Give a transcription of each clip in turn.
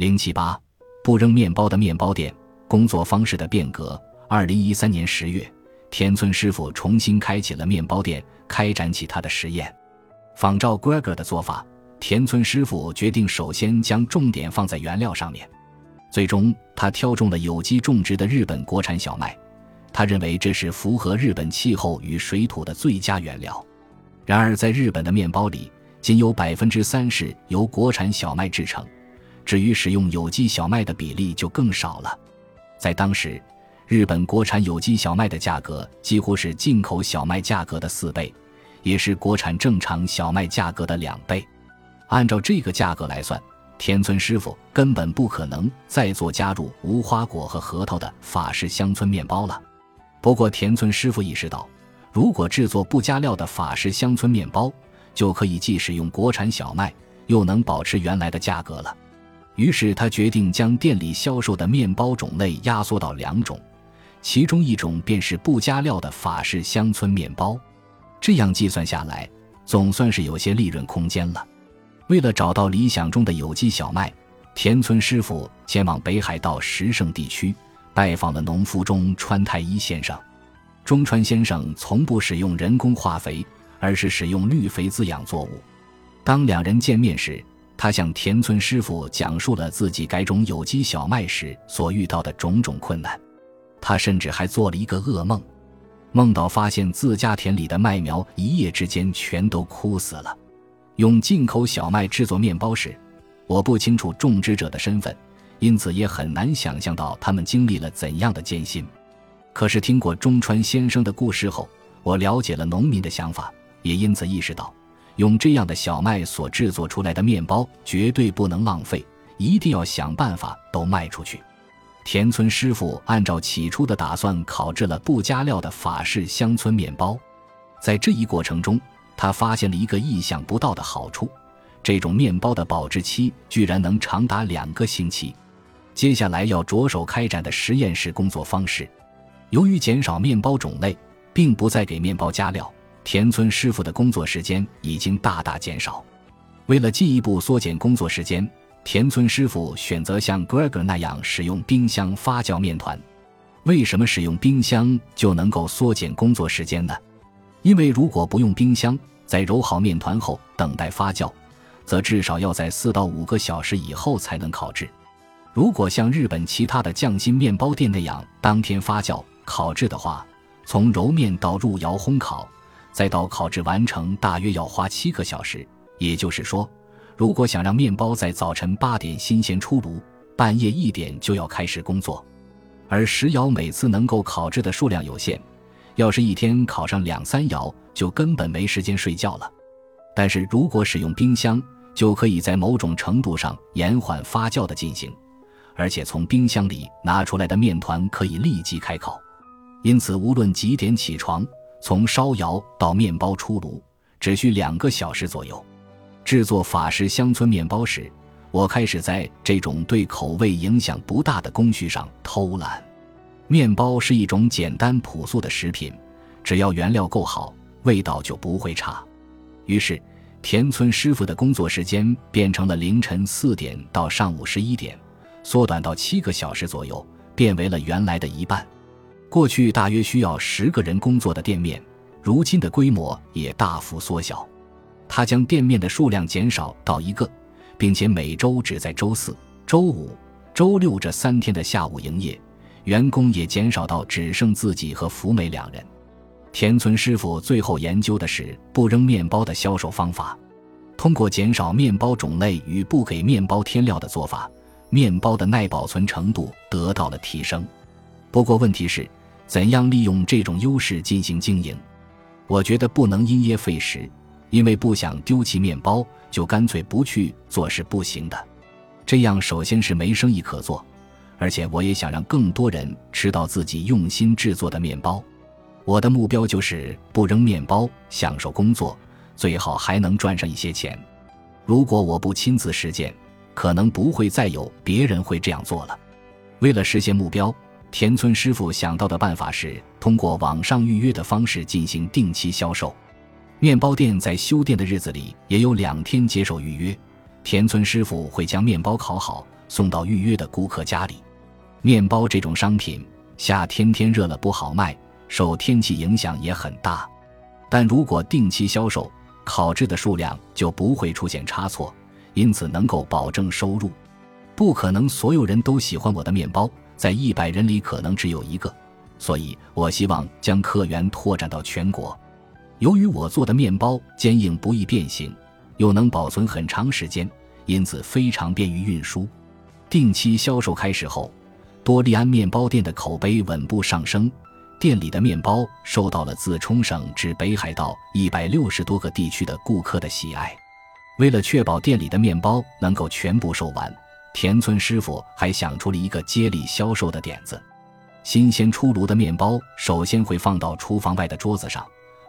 零七八，不扔面包的面包店工作方式的变革。二零一三年十月，田村师傅重新开启了面包店，开展起他的实验。仿照 Gregor 的做法，田村师傅决定首先将重点放在原料上面。最终，他挑中了有机种植的日本国产小麦，他认为这是符合日本气候与水土的最佳原料。然而，在日本的面包里，仅有百分之三是由国产小麦制成。至于使用有机小麦的比例就更少了，在当时，日本国产有机小麦的价格几乎是进口小麦价格的四倍，也是国产正常小麦价格的两倍。按照这个价格来算，田村师傅根本不可能再做加入无花果和核桃的法式乡村面包了。不过，田村师傅意识到，如果制作不加料的法式乡村面包，就可以既使用国产小麦，又能保持原来的价格了。于是他决定将店里销售的面包种类压缩到两种，其中一种便是不加料的法式乡村面包。这样计算下来，总算是有些利润空间了。为了找到理想中的有机小麦，田村师傅前往北海道石胜地区，拜访了农夫中川太一先生。中川先生从不使用人工化肥，而是使用绿肥滋养作物。当两人见面时，他向田村师傅讲述了自己改种有机小麦时所遇到的种种困难，他甚至还做了一个噩梦，梦到发现自家田里的麦苗一夜之间全都枯死了。用进口小麦制作面包时，我不清楚种植者的身份，因此也很难想象到他们经历了怎样的艰辛。可是听过中川先生的故事后，我了解了农民的想法，也因此意识到。用这样的小麦所制作出来的面包绝对不能浪费，一定要想办法都卖出去。田村师傅按照起初的打算烤制了不加料的法式乡村面包，在这一过程中，他发现了一个意想不到的好处：这种面包的保质期居然能长达两个星期。接下来要着手开展的实验室工作方式，由于减少面包种类，并不再给面包加料。田村师傅的工作时间已经大大减少。为了进一步缩减工作时间，田村师傅选择像 Gregor 那样使用冰箱发酵面团。为什么使用冰箱就能够缩减工作时间呢？因为如果不用冰箱，在揉好面团后等待发酵，则至少要在四到五个小时以后才能烤制。如果像日本其他的匠心面包店那样当天发酵烤制的话，从揉面到入窑烘烤。再到烤制完成，大约要花七个小时。也就是说，如果想让面包在早晨八点新鲜出炉，半夜一点就要开始工作。而石窑每次能够烤制的数量有限，要是一天烤上两三窑，就根本没时间睡觉了。但是如果使用冰箱，就可以在某种程度上延缓发酵的进行，而且从冰箱里拿出来的面团可以立即开烤。因此，无论几点起床。从烧窑到面包出炉，只需两个小时左右。制作法式乡村面包时，我开始在这种对口味影响不大的工序上偷懒。面包是一种简单朴素的食品，只要原料够好，味道就不会差。于是，田村师傅的工作时间变成了凌晨四点到上午十一点，缩短到七个小时左右，变为了原来的一半。过去大约需要十个人工作的店面，如今的规模也大幅缩小。他将店面的数量减少到一个，并且每周只在周四周五、周六这三天的下午营业。员工也减少到只剩自己和福美两人。田村师傅最后研究的是不扔面包的销售方法，通过减少面包种类与不给面包添料的做法，面包的耐保存程度得到了提升。不过问题是。怎样利用这种优势进行经营？我觉得不能因噎废食，因为不想丢弃面包，就干脆不去做是不行的。这样首先是没生意可做，而且我也想让更多人吃到自己用心制作的面包。我的目标就是不扔面包，享受工作，最好还能赚上一些钱。如果我不亲自实践，可能不会再有别人会这样做了。为了实现目标。田村师傅想到的办法是通过网上预约的方式进行定期销售。面包店在休店的日子里也有两天接受预约。田村师傅会将面包烤好，送到预约的顾客家里。面包这种商品，夏天天热了不好卖，受天气影响也很大。但如果定期销售，烤制的数量就不会出现差错，因此能够保证收入。不可能所有人都喜欢我的面包，在一百人里可能只有一个，所以我希望将客源拓展到全国。由于我做的面包坚硬不易变形，又能保存很长时间，因此非常便于运输。定期销售开始后，多利安面包店的口碑稳步上升。店里的面包受到了自冲绳至北海道一百六十多个地区的顾客的喜爱。为了确保店里的面包能够全部售完，田村师傅还想出了一个接力销售的点子：新鲜出炉的面包首先会放到厨房外的桌子上，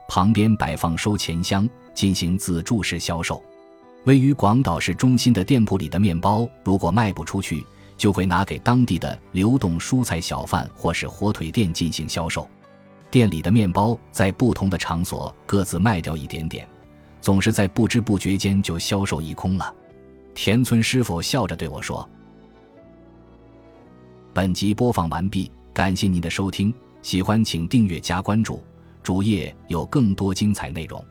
旁边摆放收钱箱，进行自助式销售。位于广岛市中心的店铺里的面包，如果卖不出去，就会拿给当地的流动蔬菜小贩或是火腿店进行销售。店里的面包在不同的场所各自卖掉一点点，总是在不知不觉间就销售一空了。田村师傅笑着对我说：“本集播放完毕，感谢您的收听，喜欢请订阅加关注，主页有更多精彩内容。”